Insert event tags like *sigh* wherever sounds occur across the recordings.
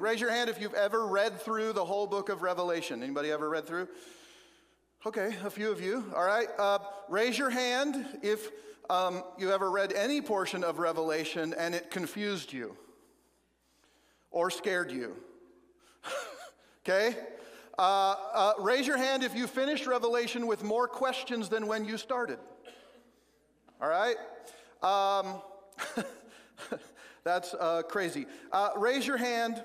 Raise your hand if you've ever read through the whole book of Revelation. Anybody ever read through? Okay, a few of you. All right. Uh, raise your hand if um, you ever read any portion of Revelation and it confused you or scared you. *laughs* okay? Uh, uh, raise your hand if you finished Revelation with more questions than when you started. All right? Um, *laughs* that's uh, crazy. Uh, raise your hand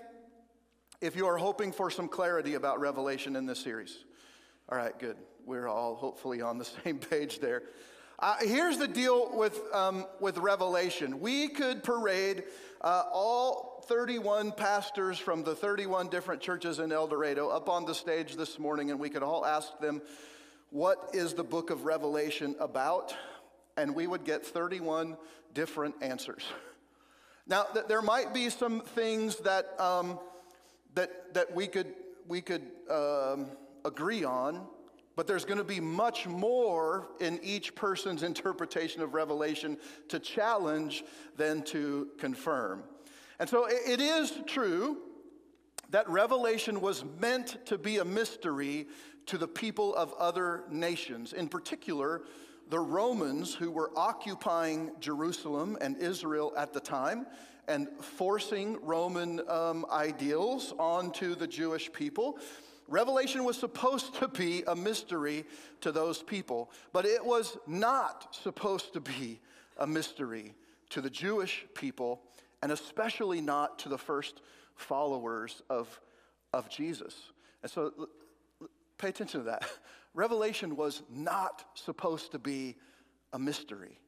if you are hoping for some clarity about Revelation in this series. All right, good. We're all hopefully on the *laughs* same page there. Uh, here's the deal with, um, with Revelation. We could parade uh, all 31 pastors from the 31 different churches in El Dorado up on the stage this morning, and we could all ask them, What is the book of Revelation about? And we would get 31 different answers. Now, th- there might be some things that, um, that, that we could, we could um, agree on. But there's going to be much more in each person's *laughs* interpretation of Revelation to challenge than to confirm. And so it is true that Revelation was meant to be a mystery to the people of other nations, in particular, the Romans who were occupying Jerusalem and Israel at the time and forcing Roman um, ideals onto the Jewish people. Revelation was supposed to be a mystery to those people, but it was not supposed to be a mystery to the Jewish people, and especially not to the first followers of, of Jesus. And so pay attention to that. *laughs* Revelation was not supposed to be a mystery.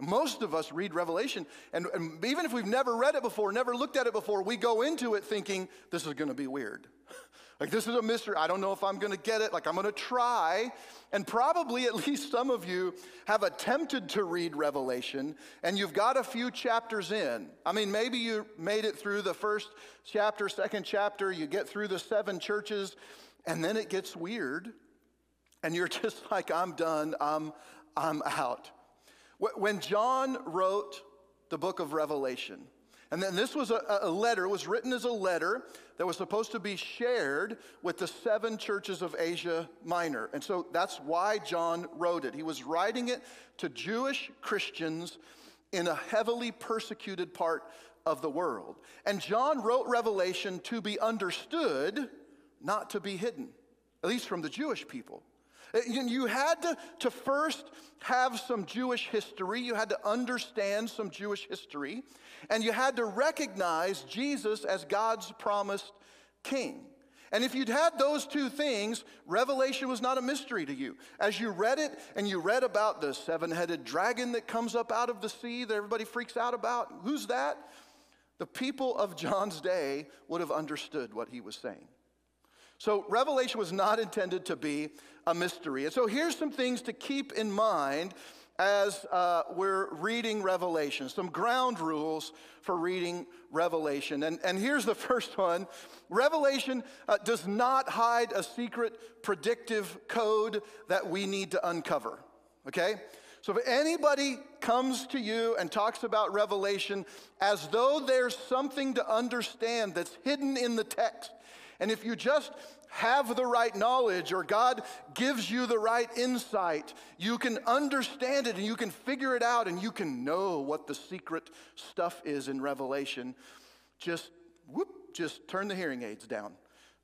Most of us read Revelation, and, and, even if we've never read it before, never looked at it before, we go into it thinking, this is to be weird. *laughs* like, this is a mystery. I don't know if I'm going to get it. Like, I'm going to try. And probably at *laughs* least some of you have attempted to read Revelation, and you've got a few chapters in. I mean, maybe you made it through the first chapter, second chapter, you get through the seven churches, and then it gets weird, and you're *laughs* just like, I'm done, I'm, I'm out. When John wrote the book of Revelation, and then this was a, a, letter, was written as a letter that was supposed to be shared with the seven churches of Asia Minor. And so that's why John wrote it. He was writing it to Jewish Christians in a heavily persecuted part of the world. And John wrote Revelation to be understood, not to be hidden, at least from the Jewish people. Uh, you had to, to first have some Jewish history, you had to understand some Jewish history, and you had to recognize Jesus as God's promised king. And if you'd had those two things, Revelation was not a mystery to you. As you read it and you read about the seven headed dragon that comes up out of the sea that everybody freaks out about, who's that? The people of John's day would have understood what he was saying. So, Revelation was not intended to be a mystery. And so, here's some things to keep in mind as uh, we're reading Revelation, some ground rules for reading Revelation. And, and here's the *laughs* first one Revelation uh, does not hide a secret predictive code that we need to uncover, okay? So if anybody comes to you and talks about Revelation as though there's something to understand that's hidden in the text, and if you just have the right knowledge or God gives you the right insight, you can understand it and you can figure it out and you can know what the secret stuff is in Revelation. Just whoop, just turn the hearing aids down.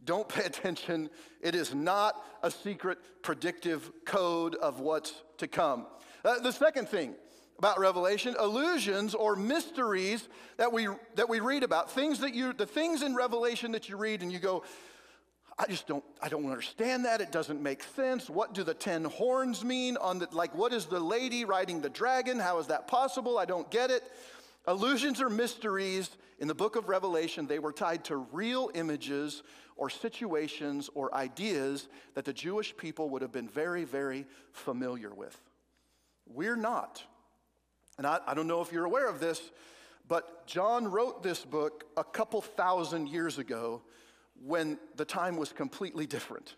Don't pay *laughs* attention. It is not a secret predictive code of what's to come. Uh, the second thing about revelation illusions or mysteries that we that we read about things that you the things in revelation that you read and you go I just don't, I don't understand that. It doesn't make sense. What do the 10 horns mean on the, like, what is the lady riding the dragon? How is that possible? I don't get it. Illusions or mysteries in the book of Revelation, they were tied to real images or situations or ideas that the Jewish people would have been very, very familiar with. We're not. And I, I don't know if you're aware of this, but John wrote this book a couple thousand years ago when the time was completely different.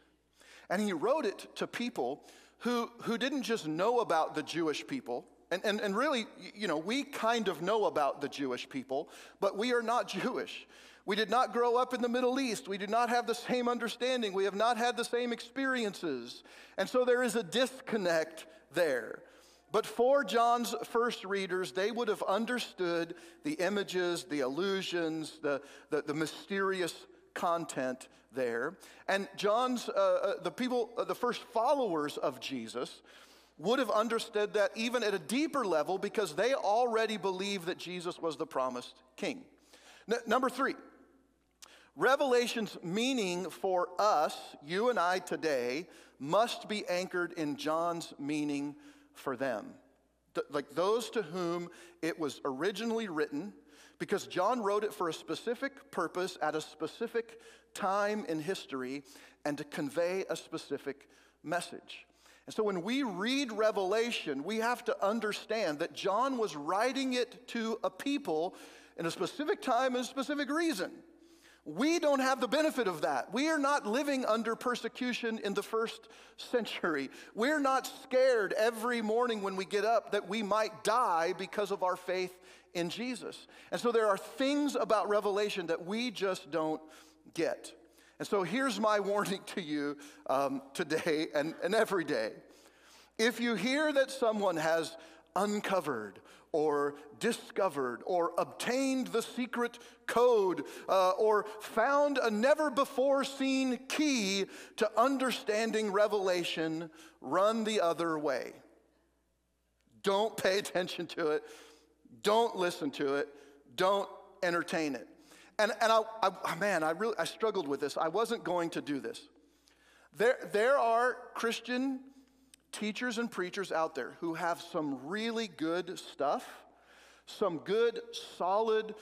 And he wrote it to people who, who didn't just know about the Jewish people. And, and, and really, you know, we kind of know about the Jewish people, but we are not *laughs* Jewish. We did not grow up in the Middle East. We do not have the same understanding. We have not had the same experiences. And so there is a disconnect there. But for John's first readers, they would have understood the images, the illusions, the, the, the mysterious content there. And John's, uh, uh, the people, uh, the first followers of Jesus, would have understood that even at a deeper level because they already believed that Jesus was the promised king. N- number three, Revelation's meaning for us, you and I today, must be anchored in John's meaning for them. Th- like those to whom it was originally written, because John wrote it for a specific purpose at a specific time in history and to convey a specific message. And so when we read Revelation, we have to understand that John was writing it to a people in a specific time and a specific reason. We don't have the benefit of that. We are not living under persecution in the first century. We're not scared every morning when we get up that we might die because of our faith in Jesus. And so there are things about Revelation that we just don't get. And so here's my warning to you um, today and, and every day. If you hear that someone has uncovered or discovered or obtained the secret code uh, or found a never before seen key to understanding revelation, run the other way. Don't pay attention to it. Don't listen to it. Don't entertain it. And, and I, I, man, I really I struggled with this. I wasn't going to do this. There, there are Christian teachers and preachers out there who have some really good stuff, some good, solid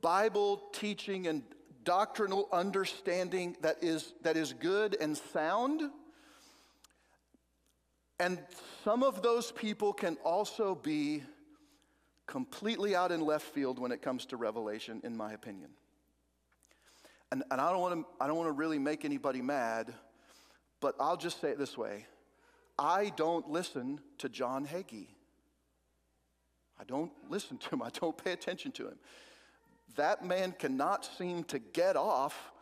Bible teaching and doctrinal understanding that is, that is good and sound. And some of those people can also be completely out in left field when it comes to revelation, in my opinion. And, and I don't want to I don't want to really make anybody mad, but I'll just say it this way. I don't listen to John Hagee. I don't listen to him. I don't pay attention to him. That man cannot seem to get off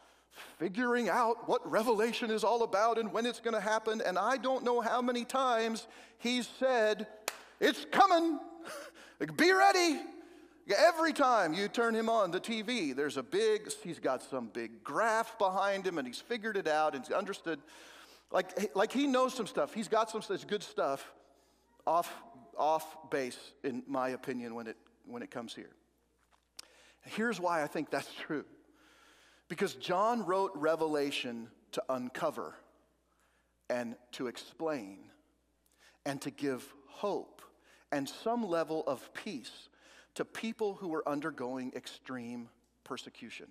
figuring out what Revelation is all about and when it's going to happen. And I don't know how many times he's said, It's coming. *laughs* Be ready. Every time you turn him on the TV, there's a big, he's got some big graph behind him and he's figured it out and he's understood. Like, like he knows some stuff. He's got some good stuff off, off base, in my opinion, when it, when it comes here. Here's why I think that's *laughs* true. Because John wrote Revelation to uncover and to explain and to give hope and some level of peace to people who were undergoing extreme persecution.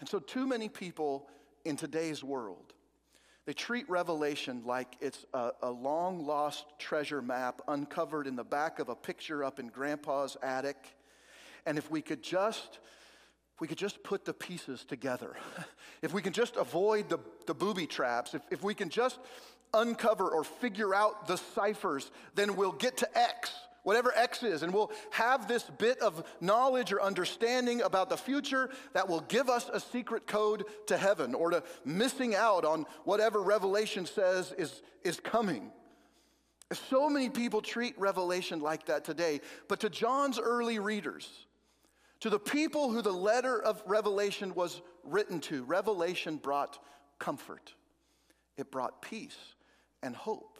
And so, too many people in today's world they treat Revelation like it's a, a long lost treasure map uncovered in the back of a picture up in grandpa's attic. And if we could just we could just put the pieces together, *laughs* if we can just avoid the, the booby traps, if, if we can just uncover or figure out the ciphers, then we'll get to X whatever X is, and we'll have this bit of knowledge or understanding about the future that will give us a secret code to heaven or to missing out on whatever Revelation says is, is coming. So many people treat Revelation like that today, but to John's early readers, to the people who the letter of Revelation was written to, Revelation brought comfort, it brought peace and hope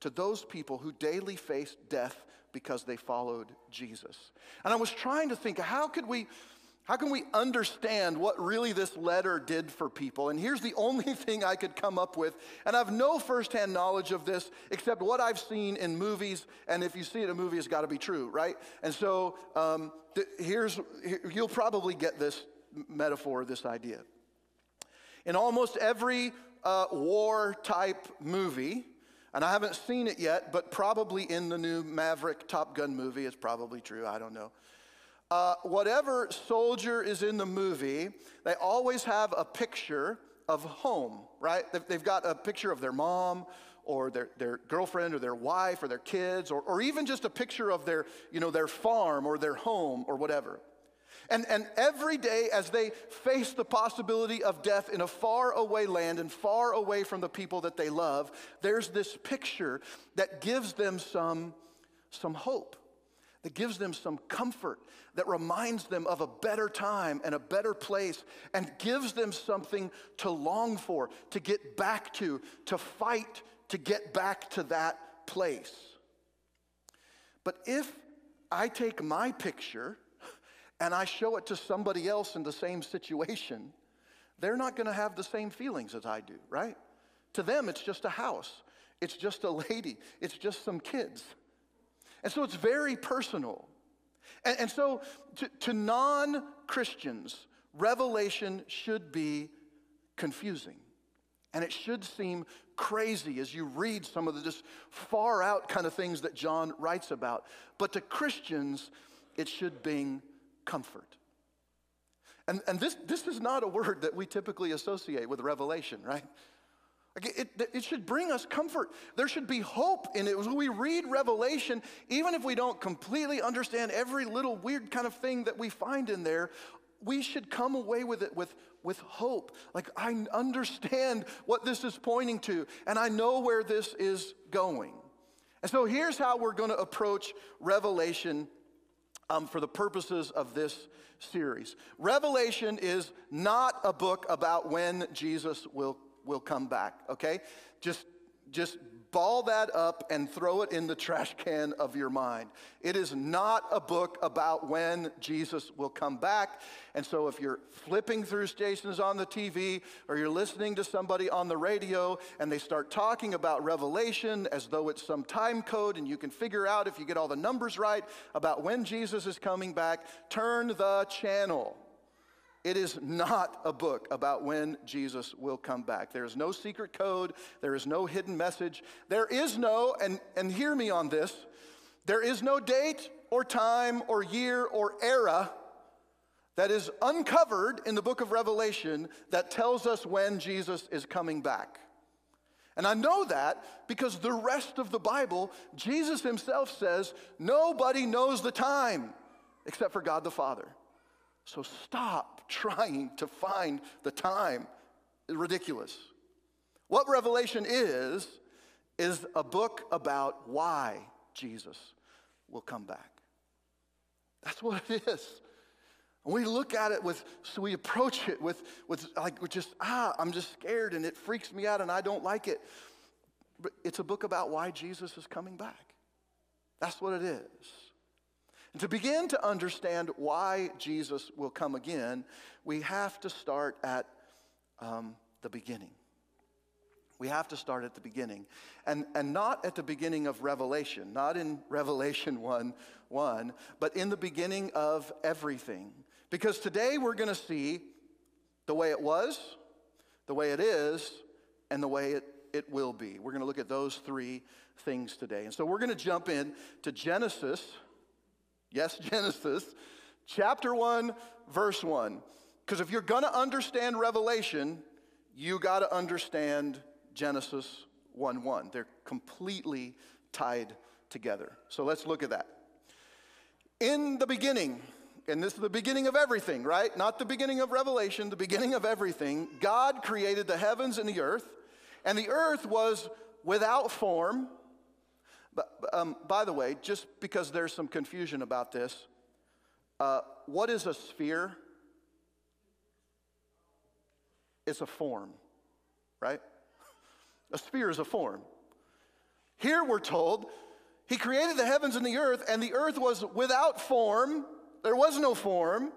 to those people who daily faced death because they followed Jesus. And I was trying to think, how could we how can we understand what really this letter did for people? And here's the *laughs* only thing I could come up with. And I have no firsthand knowledge of this except what I've seen in movies. And if you see it in a movie, it's got to be true, right? And so um, th- here's, here, you'll probably get this metaphor, this idea. In almost every uh, war type movie, and I haven't seen it yet, but probably in the new Maverick Top Gun movie, it's probably true, I don't know. Uh, whatever soldier is in the movie, they always have a picture of home, right? They've got a picture of their mom or their, their girlfriend or their wife or their kids or, or even just a picture of their, you know, their farm or their home or whatever. And, and every day, as they face the possibility of death in a far away land and far away from the people that they love, there's this picture that gives them some, some hope, that gives them some comfort, that reminds them of a better time and a better place, and gives them something to long for, to get back to, to fight to get back to that place. But if I take my picture, and I show it to somebody else in the same situation, they're not going to have the same feelings as I do, right? To them, it's just a house, it's just a lady, it's just some kids. And so it's very personal. And, and so to, to non Christians, Revelation should be confusing. And it should seem crazy as you read some of the just far out kind of things that John writes about. But to Christians, it should bring comfort. And, and this, this is not a word that we typically associate with revelation, right? Like It, it, should bring us comfort. There should be hope in it. When we read Revelation, even if we don't completely understand every little weird kind of thing that we find in there, we should come away with it with, with hope. Like, I understand what this is pointing to, and I know where this is going. And so here's how we're going to approach Revelation um, for the purposes of this series. Revelation is not a book about when Jesus will, will come back, okay? Just, just ball that up and throw it in the trash can of your mind. It is not a book about when Jesus will come back. And so if you're flipping through stations on the TV or you're listening to somebody on the radio and they start talking about Revelation as though it's some time code and you can figure out if you get all the numbers right about when Jesus is coming back, turn the channel. It is not a book about when Jesus will come back. There is no secret code, there is no hidden message. There is no, and, and hear me on this, there is no date or time or year or era that is uncovered in the book of Revelation that tells us when Jesus is coming back. And I know that because the rest of the Bible, Jesus himself says, nobody knows the time except for God the Father. So stop trying to find the time. It's ridiculous. What Revelation is, is a book about why Jesus will come back. That's what it is. And we look at it with, so we approach it with, with like, with just, ah, I'm just scared and it freaks me out and I don't like it. But it's a book about why Jesus is coming back. That's what it is. And to begin to understand why Jesus will come again, we have to start at um, the beginning. We have to start at the beginning. And, and not at the beginning of Revelation, not in *laughs* Revelation 1 1, but in the beginning of everything. Because today we're going to see the way it was, the way it is, and the way it, it will be. We're going to look at those three things today. And so we're going to jump in to Genesis Yes, *laughs* Genesis, chapter 1, verse 1. Because if you're going to understand Revelation, you got to understand Genesis 1 1. They're completely tied together. So let's look at that. In the beginning, and this is the beginning of everything, right? Not the beginning of Revelation, the beginning of everything. God created the heavens and the earth, and the earth was without form but, um, by the way, just because there's some confusion about this, uh, what is a sphere? It's a form, right? A sphere is a form. Here we're told he created the heavens and the earth, and the earth was without form. There was no form.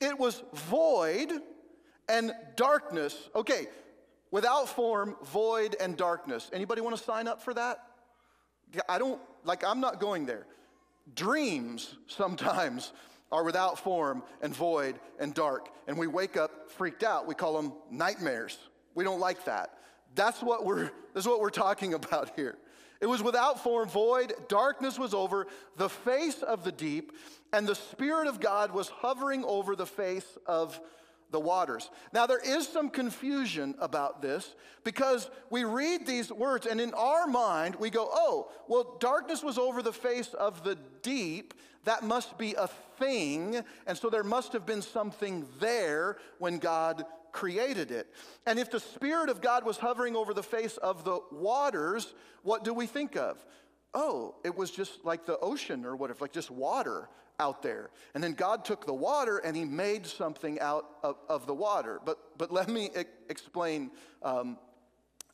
It was void and darkness. Okay, without form, void, and darkness. Anybody want to sign up for that? I don't, like, I'm not going there. Dreams sometimes are without form and void and dark, and we wake up freaked out. We call them nightmares. We don't like that. That's what we're, that's what we're talking *laughs* about here. It was without form, void, darkness was over the face of the deep, and the Spirit of God was hovering over the face of the waters. Now, there is some confusion about this because we read these words, and in our mind, we go, oh, well, darkness was over the face of the deep. That must be a thing, and so there must have been something there when God created it. And if the Spirit of God was hovering over the face of the waters, what do we think of? Oh, it was just like the ocean or whatever, like just water out there. And then God took the water and he made something out of, of the water. But, but let me e- explain um,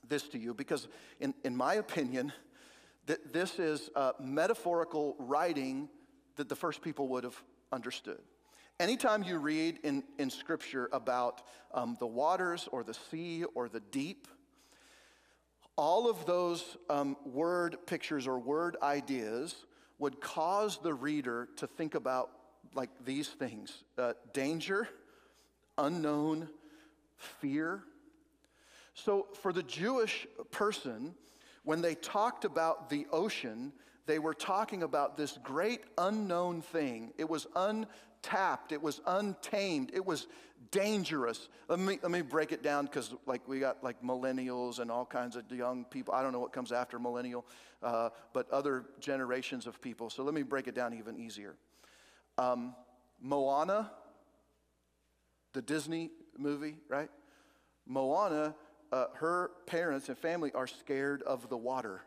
this to you because, in, in my opinion, th- this is metaphorical writing that the first people would have understood. Anytime you read in, in Scripture about um, the waters or the sea or the deep, all of those um, word pictures or word ideas would cause the reader to think about like these things uh, danger, unknown, fear. So, for the Jewish person, when they talked about the ocean, they were talking about this great unknown thing. It was untapped, it was untamed, it was dangerous. Let me, let me break it down because, like, we got like millennials and all kinds of young people. I don't know what comes after millennial, uh, but other generations of people. So let me break it down even easier. Um, Moana, the Disney movie, right? Moana, uh, her parents and family are scared of the water.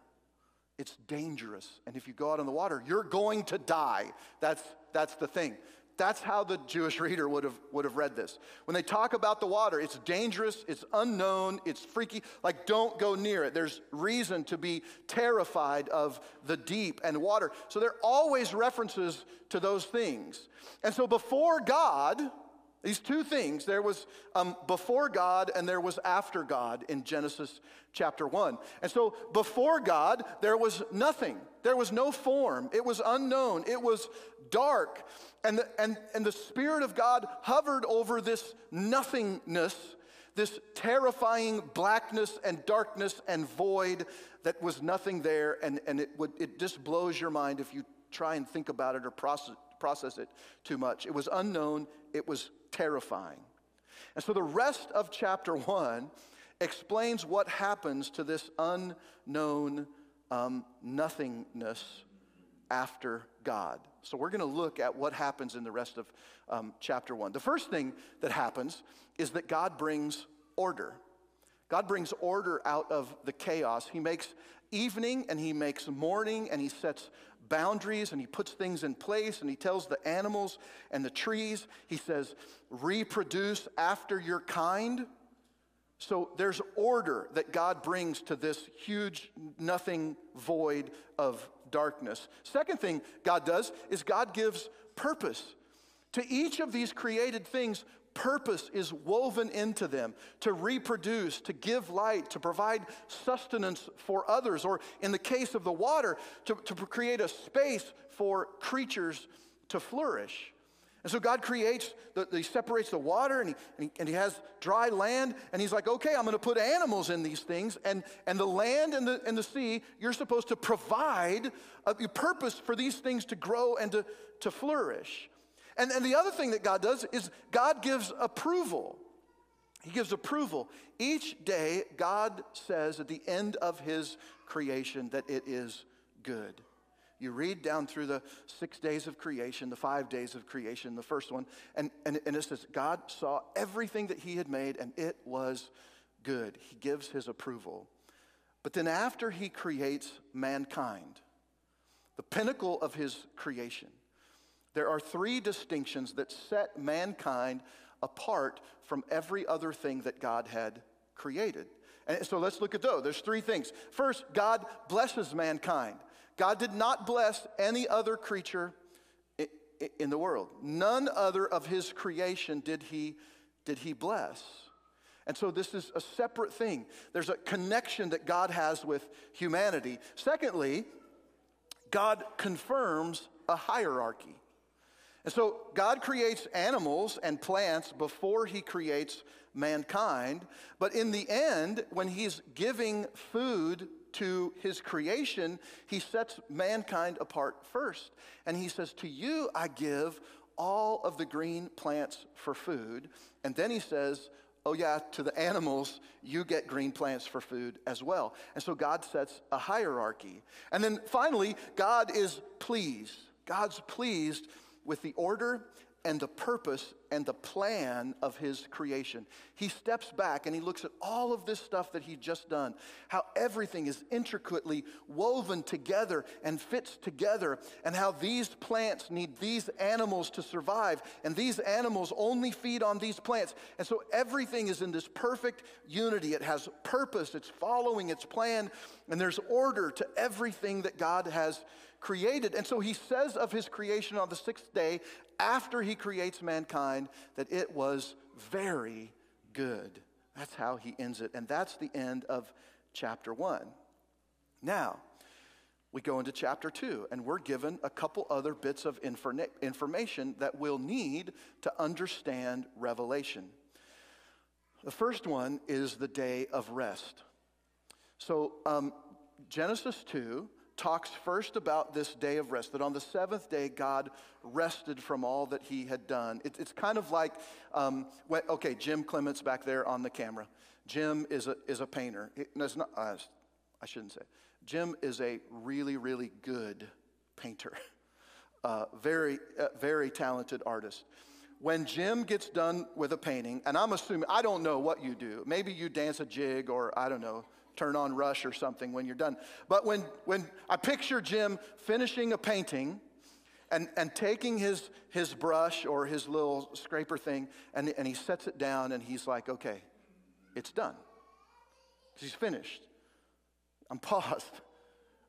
It's dangerous. And if you go out in the water, you're going to die. That's, that's the thing. That's how the Jewish reader would have, would have read this. When they talk about the water, it's dangerous, it's unknown, it's freaky. Like, don't go near it. There's reason to be terrified of the deep and water. So there are always references to those things. And so before God, these two things, there was um, before God and there was after God in Genesis chapter 1. And so before God, there was nothing. There was no form. It was unknown. It was dark. And the, and, and the Spirit of God hovered over this nothingness, this terrifying blackness and darkness and void that was nothing there. And, and it, would, it just blows your mind if you try and think about it or process, process it too much. It was unknown. It was terrifying. And so the rest of chapter one explains what happens to this unknown um, nothingness after God. So we're going to look at what happens in the rest of um, chapter one. The first thing that happens is that God brings order. God brings order out of the chaos. He makes evening and he makes morning and he sets boundaries and he puts things in place and he tells the animals and the trees, he says, reproduce after your kind. So there's order that God brings to this huge, nothing void of darkness. Second thing God does is God gives purpose. To each of these created things, purpose is woven into them to reproduce, to give light, to provide sustenance for others, or in the case of the water, to, to create a space for creatures to flourish. And so God creates, the, He separates the water and he, and he, and, he, has dry land. And He's like, okay, I'm going to put animals in these things. And, and the land and the, and the sea, you're supposed to provide a, a purpose for these things to grow and to, to flourish. And, and the other thing that God does is God gives approval. He gives approval. Each day, God says at the end of His creation that it is good. You read down through the six days of creation, the five days of creation, the first one, and, and, and it says, God saw everything that He had made, and it was good. He gives His approval. But then, after He creates mankind, the pinnacle of His creation, there are three distinctions that set mankind apart from every other thing that God had created. And so let's look at those. There's three things. First, God blesses mankind. God did not bless any other creature in the world. None other of his creation did he, did he bless. And so this is a separate thing. There's a connection that God has with humanity. Secondly, God confirms a hierarchy. And so God creates animals and plants before he creates mankind. But in the end, when he's giving food to his creation, he sets mankind apart first. And he says, To you I give all of the green plants for food. And then he says, Oh, yeah, to the animals, you get green plants for food as well. And so God sets a hierarchy. And then finally, God is pleased. God's pleased with the order and the purpose and the plan of his creation. He steps back and he looks at all of this stuff that he's just done, how everything is intricately woven together and fits together, and how these plants need these animals to survive, and these animals only feed on these plants. And so everything is in this perfect unity. It has purpose, it's following its plan, and there's order to everything that God has created. And so he says of his creation on the sixth day, after he creates mankind, that it was very good. That's how he ends it. And that's the end of chapter one. Now, we go into chapter two, and we're given a couple other bits of informa- information that we'll need to understand Revelation. The first one is the day of rest. So, um, Genesis 2 talks first about this day of rest, that on the seventh day, God rested from all that he had done. It, it's kind of like, um, when, okay, Jim Clements back there on the camera. Jim is a, is a painter. It, no, not, uh, I shouldn't say. Jim is a really, really good painter, *laughs* uh, very, uh, very talented artist. When Jim gets done with a painting, and I'm assuming, I don't know what you do. Maybe you dance a jig or I don't know, turn on Rush or something when you're done. But when, when I picture Jim finishing a painting and, and taking his, his brush or his little scraper thing and, and he sets it down and he's like, okay, it's done. He's finished. I'm paused.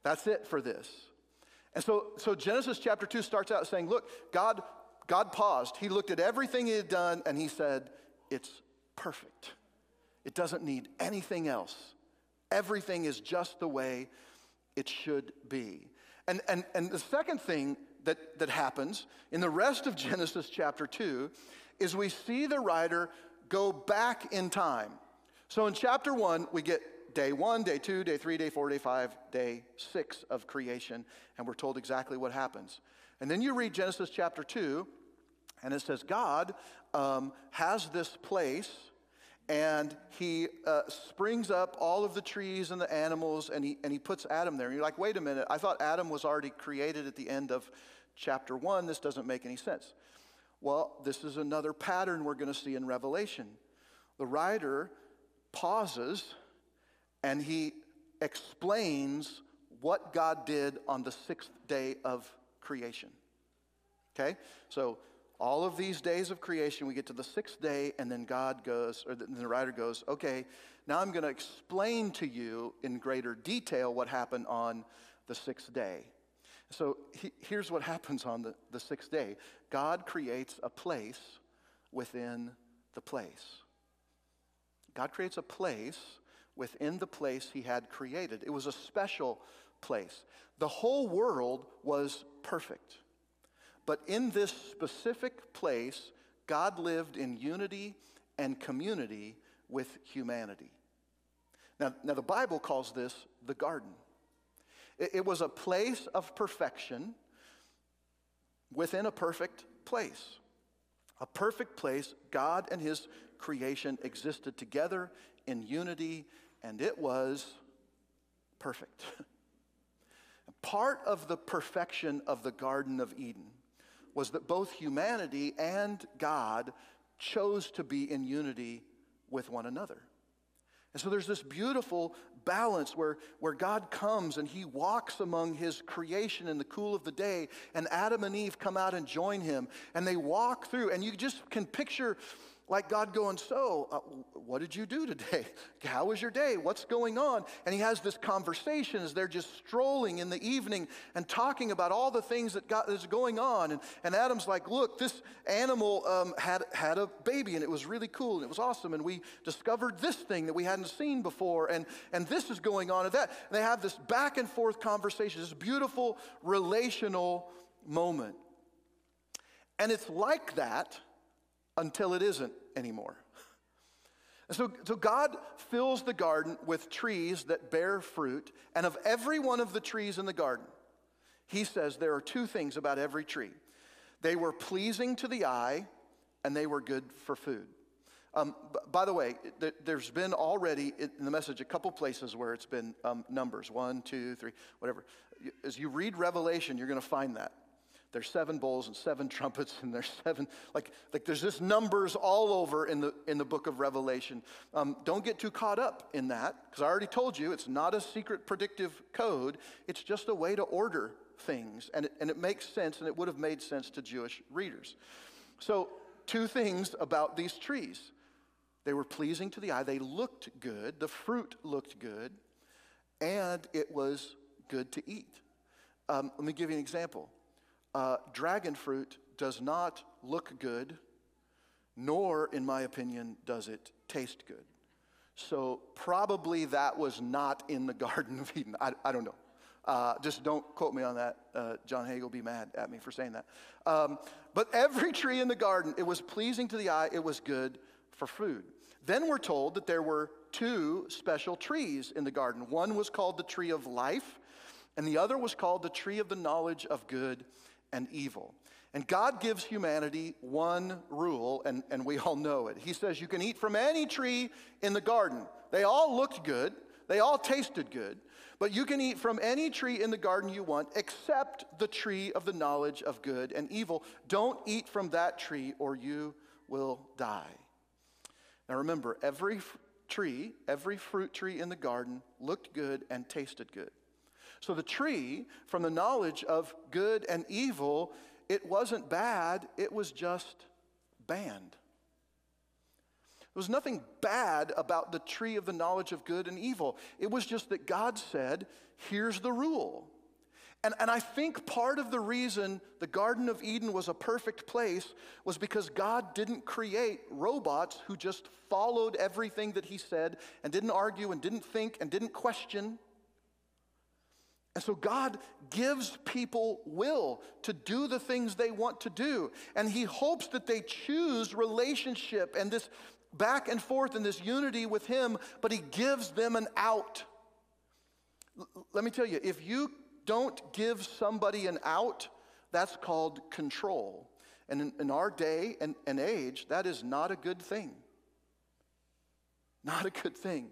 That's it for this. And so, so Genesis chapter 2 starts out saying, look, God, God paused. He looked at everything he had done and he said, it's perfect. It doesn't need anything else. Everything is just the way it should be. And, and, and the second thing that, that happens in the rest of *laughs* Genesis chapter 2 is we see the writer go back in time. So in chapter 1, we get day 1, day 2, day 3, day 4, day 5, day 6 of creation, and we're told exactly what happens. And then you read Genesis chapter 2, and it says, God um, has this place and he uh, springs up all of the trees and the animals and he, and he puts Adam there. And you're like, wait a minute, I thought Adam was already created at the end of chapter one. This doesn't make any sense. Well, this is another pattern we're going to see in Revelation. The writer pauses and he explains what God did on the sixth day of creation. Okay? So all of these days of creation, we get to the sixth day, and then God goes, or the, writer goes, okay, now I'm going to explain to you in greater detail what happened on the sixth day. So he, here's what happens on the, the sixth day God creates a place within the place. God creates a place within the place he had created. It was a special place. The whole world was perfect. But in this specific place, God lived in unity and community with humanity. Now, now the Bible calls this the garden. It, it was a place of perfection within a perfect place. A perfect place, God and His creation existed together in unity, and it was perfect. *laughs* Part of the perfection of the Garden of Eden was that both humanity and God chose to be in unity with one another. And so there's this beautiful balance where, where God comes and he walks among his creation in the cool of the day, and Adam and Eve come out and join him, and they walk through, and you just can picture like God going, So, uh, what did you do today? *laughs* How was your day? What's going on? And he has this conversation as they're just strolling in the evening and talking about all the things that God is going on. And, and Adam's like, Look, this animal um, had, had a baby and it was really cool and it was awesome. And we discovered this thing that we hadn't seen before. And, and this is going on and that. And they have this back and forth conversation, this beautiful relational moment. And it's like that until it isn't anymore. So, so God fills the garden with trees that bear fruit, and of every one of the trees in the garden, he says there are two things about every tree they were pleasing to the eye, and they were good for food. Um, by the way, th- there's been already in the message a couple places where it's been um, numbers one, two, three, whatever. As you read Revelation, you're going to find that. There's seven bowls and seven *laughs* trumpets and there's seven like like there's just numbers all over in the in the book of revelation. Um, don't get too caught up in that because i already told you it's not a secret predictive code. It's just a way to order things and it, and it makes sense and it would have made sense to jewish readers. So two things about these trees. They were pleasing to the eye. They looked good. The fruit looked good. And it was good to eat. Um, let me give you an example uh, dragon fruit does not look good, nor, in my opinion, does it taste good. So, probably that was not in the *laughs* Garden of Eden. I, I don't know. Uh, just don't quote me on that. Uh, John Hagee be mad at me for saying that. Um, but every tree in the garden, it was pleasing to the eye, it was good for food. Then we're told that there were two special trees in the garden. One was called the tree of life, and the other was called the tree of the knowledge of good and evil. And God gives humanity one rule, and, and we all know it. He says, You can eat from any tree in the garden. They all looked good, they all tasted good, but you can eat from any tree in the garden you want except the tree of the knowledge of good and evil. Don't eat from that tree, or you will die. Now remember, every tree, every fruit tree in the garden looked good and tasted good. So the tree, from the knowledge of good and evil, it wasn't bad, it was just banned. There was nothing bad about the tree of the knowledge of good and evil. It was just that God said, here's the rule. And, and I think part of the reason the Garden of Eden was a perfect place was because God didn't create robots who just followed everything that He said and didn't argue and didn't think and didn't question. And so God gives people will to do the things they want to do. And He hopes that they choose relationship and this back and forth and this unity with Him, but He gives them an out. L- let me tell you, if you don't give somebody an out, that's called control. And in, in our day and, and age, that is not a good thing. Not a good thing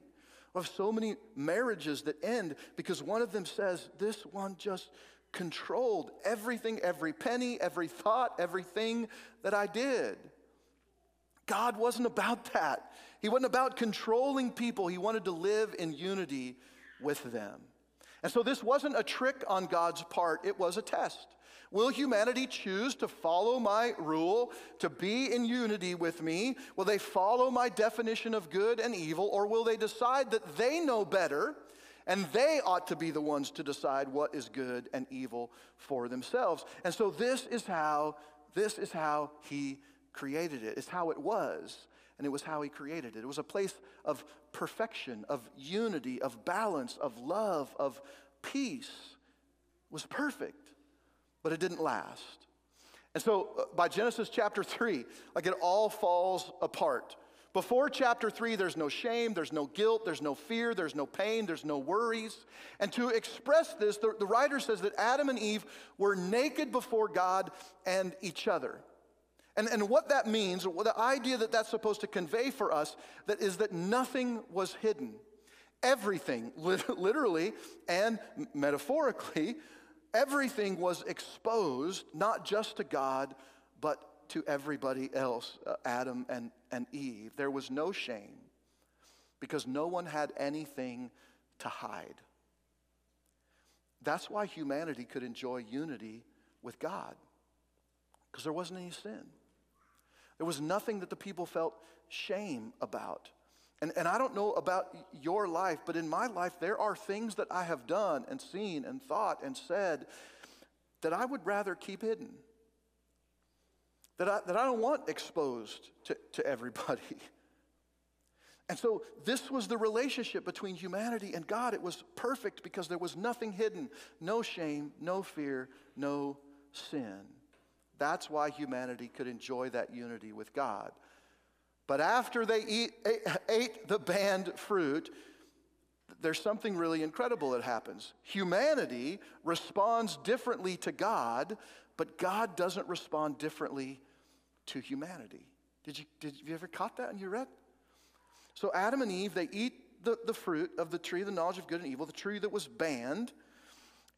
of so many marriages that end because one of them says, This one just controlled everything, every penny, every thought, everything that I did. God wasn't about that. He wasn't about controlling people, He wanted to live in unity with them. And so this wasn't a trick on God's part, it was a test. Will humanity choose to follow my rule, to be in unity with me? Will they follow my definition of good and evil, or will they decide that they know better and they ought to be the ones to decide what is good and evil for themselves? And so this is how this is how he created it. It's how it was, and it was how he created it. It was a place of perfection, of unity, of balance, of love, of peace. It was perfect but it didn't last. And so uh, by Genesis chapter 3, like it all falls apart. Before chapter 3, there's no shame, there's no guilt, there's no fear, there's no pain, there's no worries. And to express this, the, the writer says that Adam and Eve were naked before God and each other. And, and what that means, the idea that that's supposed to convey for us, that is that nothing was hidden. Everything, *laughs* literally and metaphorically, everything was exposed, not just to God, but to everybody else, uh, Adam and, and Eve. There was no shame because no one had anything to hide. That's why humanity could enjoy unity with God, because there wasn't any sin. There was nothing that the people felt shame about. And, and I don't know about your life, but in my life, there are things that I have done and seen and thought and said that I would rather keep hidden, that I, that I don't want exposed to, to everybody. *laughs* And so, this was the relationship between humanity and God. It was perfect because there was nothing hidden no shame, no fear, no sin. That's why humanity could enjoy that unity with God. But after they eat, ate the banned fruit, there's something really incredible that happens. Humanity responds differently to God, but God doesn't respond differently to humanity. Did you, did you ever caught that in your read? So Adam and Eve, they eat the, the fruit of the tree of the knowledge of good and evil, the tree that was banned.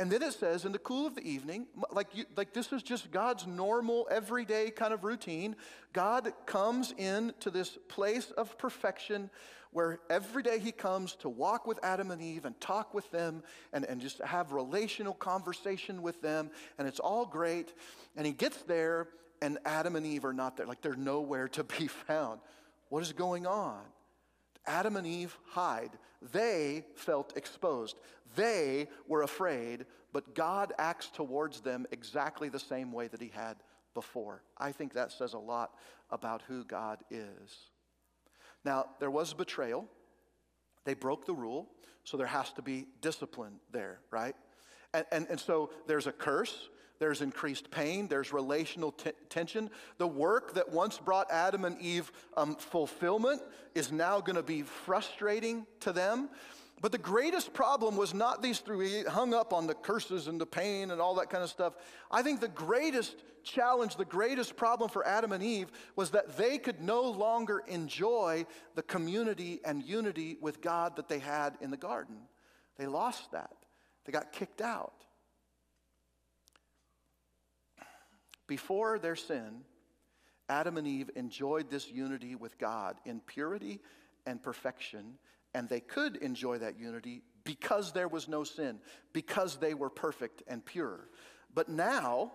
And then it says, in the cool of the evening, like, you, like this is just God's normal, everyday kind of routine. God comes into this place of perfection where every day he comes to walk with Adam and Eve and talk with them and, and just have relational conversation with them. And it's all great. And he gets there, and Adam and Eve are not there. Like they're nowhere to be *laughs* found. What is going on? Adam and Eve hide. They felt exposed. They were afraid, but God acts towards them exactly the same way that He had before. I think that says a lot about who God is. Now, there was betrayal. They broke the rule, so there has to be discipline there, right? And, and, and so there's a curse, there's increased pain, there's relational t- tension. The work that once brought Adam and Eve um, fulfillment is now going to be frustrating to them. But the greatest problem was not these three hung up on the curses and the pain and all that kind of stuff. I think the greatest challenge, the greatest problem for Adam and Eve was that they could no longer enjoy the community and unity with God that they had in the garden. They lost that, they got kicked out. Before their sin, Adam and Eve enjoyed this unity with God in purity and perfection, and they could enjoy that unity because there was no sin, because they were perfect and pure. But now,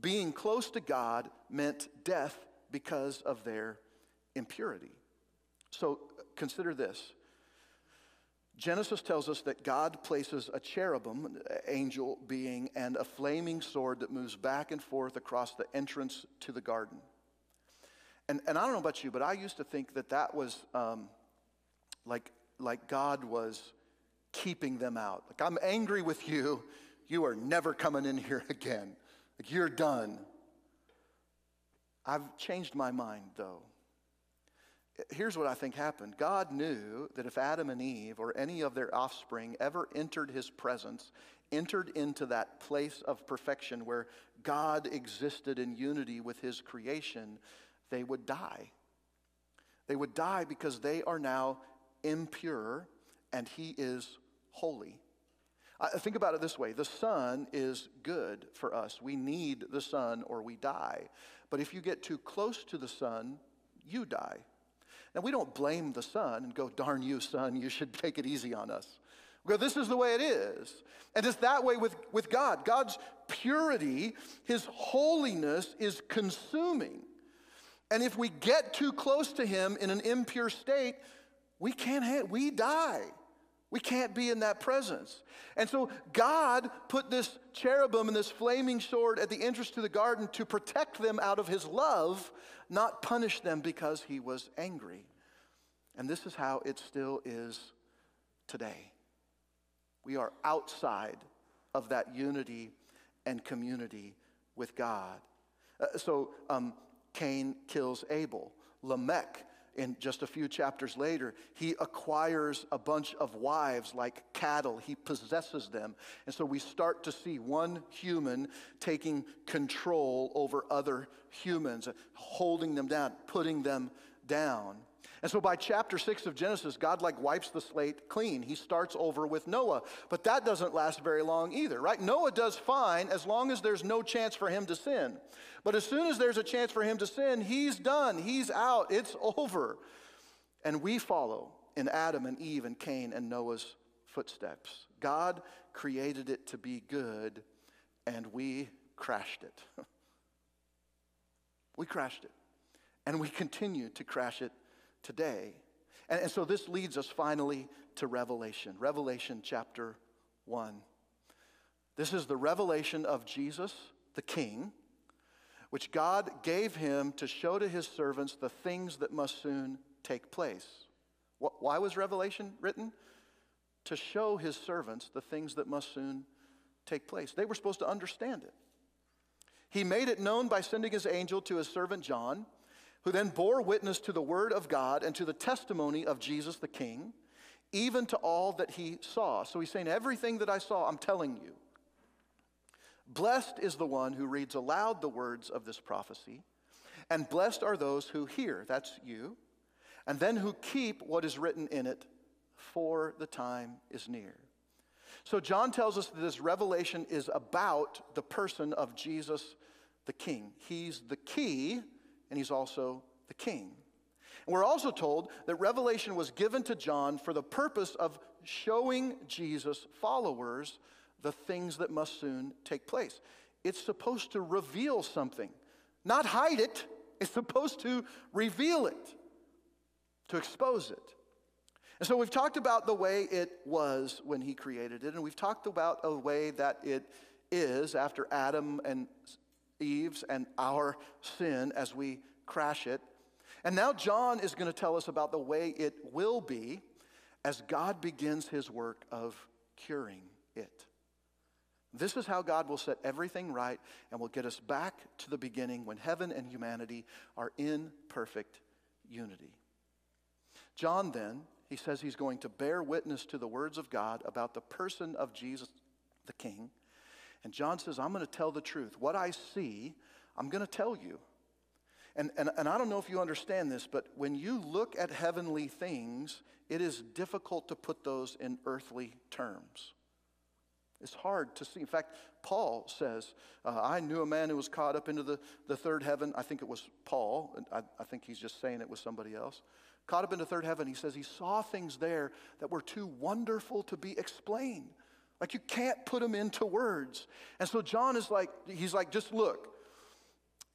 being close to God meant death because of their impurity. So consider this. Genesis tells us that God places a cherubim, angel being, and a flaming sword that moves back and forth across the entrance to the garden. And, and I don't know about you, but I used to think that that was um, like, like God was keeping them out. Like, I'm angry with you. You are never coming in here *laughs* again. Like, you're done. I've changed my mind, though. Here's what I think happened God knew that if Adam and Eve or any of their offspring ever entered his presence, entered into that place of perfection where God existed in unity with his creation, they would die. They would die because they are now impure and he is holy. I think about it this way the sun is good for us. We need the sun or we die. But if you get too close to the sun, you die. Now, we don't blame the sun and go, darn you, sun, you should take it easy on us. We go, this is the way it is. And it's that way with, with God. God's purity, his holiness is consuming. And if we get too close to him in an impure state, we can't, we die. We can't be in that presence. And so God put this cherubim and this flaming sword at the entrance to the garden to protect them out of his love, not punish them because he was angry. And this is how it still is today. We are outside of that unity and community with God. Uh, so um, Cain kills Abel. Lamech in just a few chapters later, he acquires a bunch of wives like cattle. He possesses them. And so we start to see one human taking control over other humans, holding them down, putting them down. And so by chapter six of Genesis, God like wipes the slate clean. He starts over with Noah. But that doesn't last very long either, right? Noah does fine as long as there's no chance for him to sin. But as soon as there's a chance for him to sin, he's done. He's out. It's *laughs* over. And we follow in Adam and Eve and Cain and Noah's footsteps. God created it to be good, and we crashed it. *laughs* we crashed it. And we continue to crash it today. And, and so this leads us finally to Revelation, Revelation chapter 1. This is the revelation of Jesus, the King which God gave him to show to his servants the things that must soon take place. Why was Revelation written? To show his servants the things that must soon take place. They were supposed to understand it. He made it known by sending his angel to his servant John, who then bore witness to the word of God and to the testimony of Jesus the King, even to all that he saw. So he's saying, Everything that I saw, I'm telling you. Blessed is the one who reads aloud the words of this prophecy, and blessed are those who hear, that's you, and then who keep what is written in it, for the time is near. So, John tells us that this revelation is about the person of Jesus the King. He's the key, and he's also the King. And we're also told that revelation was given to John for the purpose of showing Jesus' followers the things that must soon take place. It's supposed to reveal something, not hide it. It's supposed to reveal it, to expose it. And so we've talked about the way it was when he created it, and we've talked about a way that it is after Adam and Eve's and our sin as we crash it. And now John is going to tell us about the way it will be as God begins his work of curing it. This is how God will set everything right and will get us back to the beginning when heaven and humanity are in perfect unity. John then he says he's going to bear witness to the words of God about the person of Jesus the King. And John says, I'm going to tell the truth. What I see, I'm going to tell you. And, and, and I don't know if you understand this, but when you look at heavenly things, it is difficult to put those in earthly terms. It's hard to see. In fact, Paul says, uh, I knew a man who was caught up into the, the third heaven. I think it was Paul. I, I think he's just saying it was somebody else caught up into third heaven, he says he saw things there that were too wonderful to be explained. Like you can't put them into words. And so John is like, he's like, just look.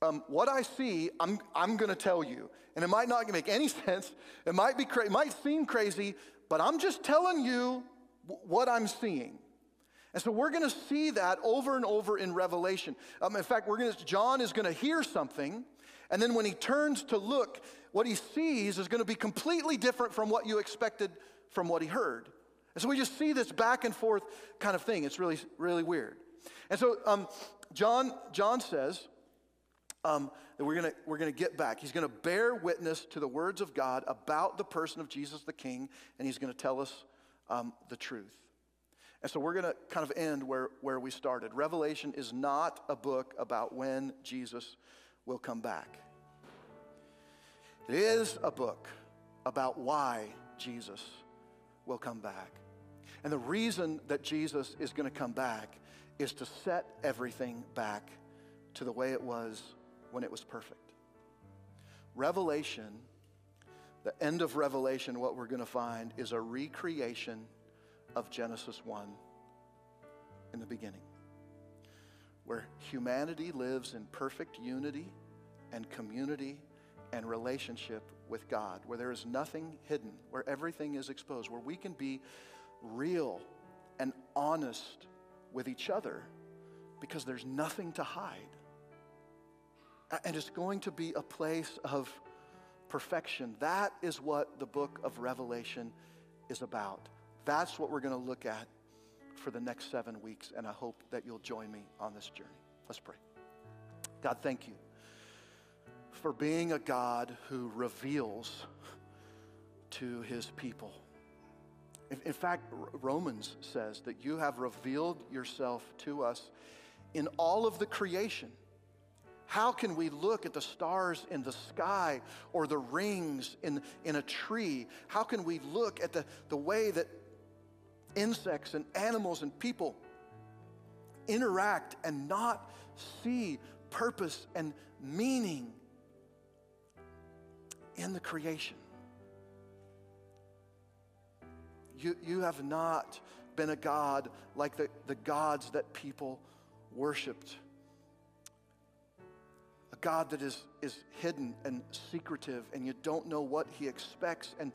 Um, what I see, I'm, I'm going to tell you. And it might not make any *laughs* sense. It might be cra- it might seem crazy, but I'm just telling you w- what I'm seeing. And so we're going to see that over and over in Revelation. Um, in fact, we're going to, John is going to hear something, and then when he turns to look, what he sees is going to be completely different from what you expected from what he heard. And so we just see this back and forth kind of thing. It's really, really weird. And so um, John, John says um, that we're going we're gonna get back. He's going to bear witness to the words of God about the person of Jesus the King, and he's going to tell us um, the truth. And so we're going to kind of end where, where we started. Revelation is not a book about when Jesus will come back. It is a book about why Jesus will come back. And the reason that Jesus is going to come back is to set everything back to the way it was when it was perfect. Revelation, the end of Revelation, what we're going to find is a recreation of Genesis 1 in the beginning where humanity lives in perfect unity and community and relationship with God, where there is nothing hidden, where everything is exposed, where we can be real and honest with each other because there's nothing to hide. And it's going to be a place of perfection. That is what the book of Revelation is about. That's what we're going to look at for the next seven weeks, and I hope that you'll join me on this journey. Let's pray. God, thank you for being a God who reveals to his people. In, fact, Romans says that you have revealed yourself to us in all of the creation. How can we look at the stars in the sky or the rings in, in a tree? How can we look at the, the way that insects and animals and people interact and not see purpose and meaning in the creation. You, you have not been a God like the, the gods that people worshiped. A God that is, is hidden and secretive, and you don't know what he expects. And,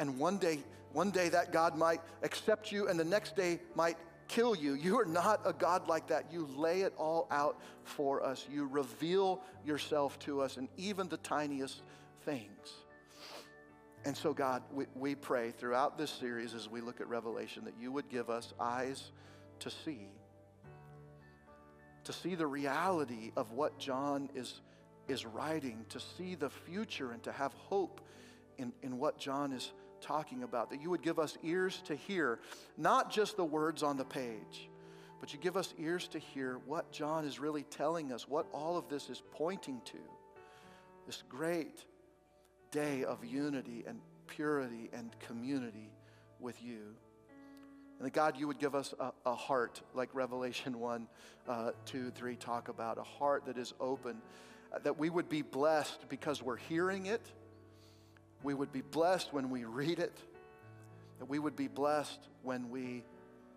and one day, one day that God might accept you, and the next day might kill you. You are not a God like that. You lay it all out for us. You reveal yourself to us in even the tiniest things. And so, God, we, we pray throughout this series as we look at Revelation that you would give us eyes to see, to see the reality of what John is, is writing, to see the future and to have hope in, in what John is talking about. That you would give us ears to hear, not just the words on the page, but you give us ears to hear what John is really telling us, what all of this is pointing to. This great day of unity and purity and community with you. And that God, you would give us a, a heart like Revelation 1, uh, 2, 3 talk about, a heart that is open, uh, that we would be blessed because we're hearing it. We would be blessed when we read it. That we would be blessed when we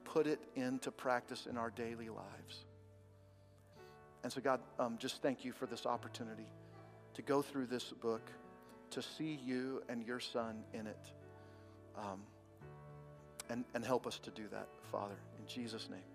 put it into practice in our daily lives. And so, God, um, just thank you for this opportunity to go through this book, to see you and your son in it. Um, and, and help us to do that, Father, in Jesus' name.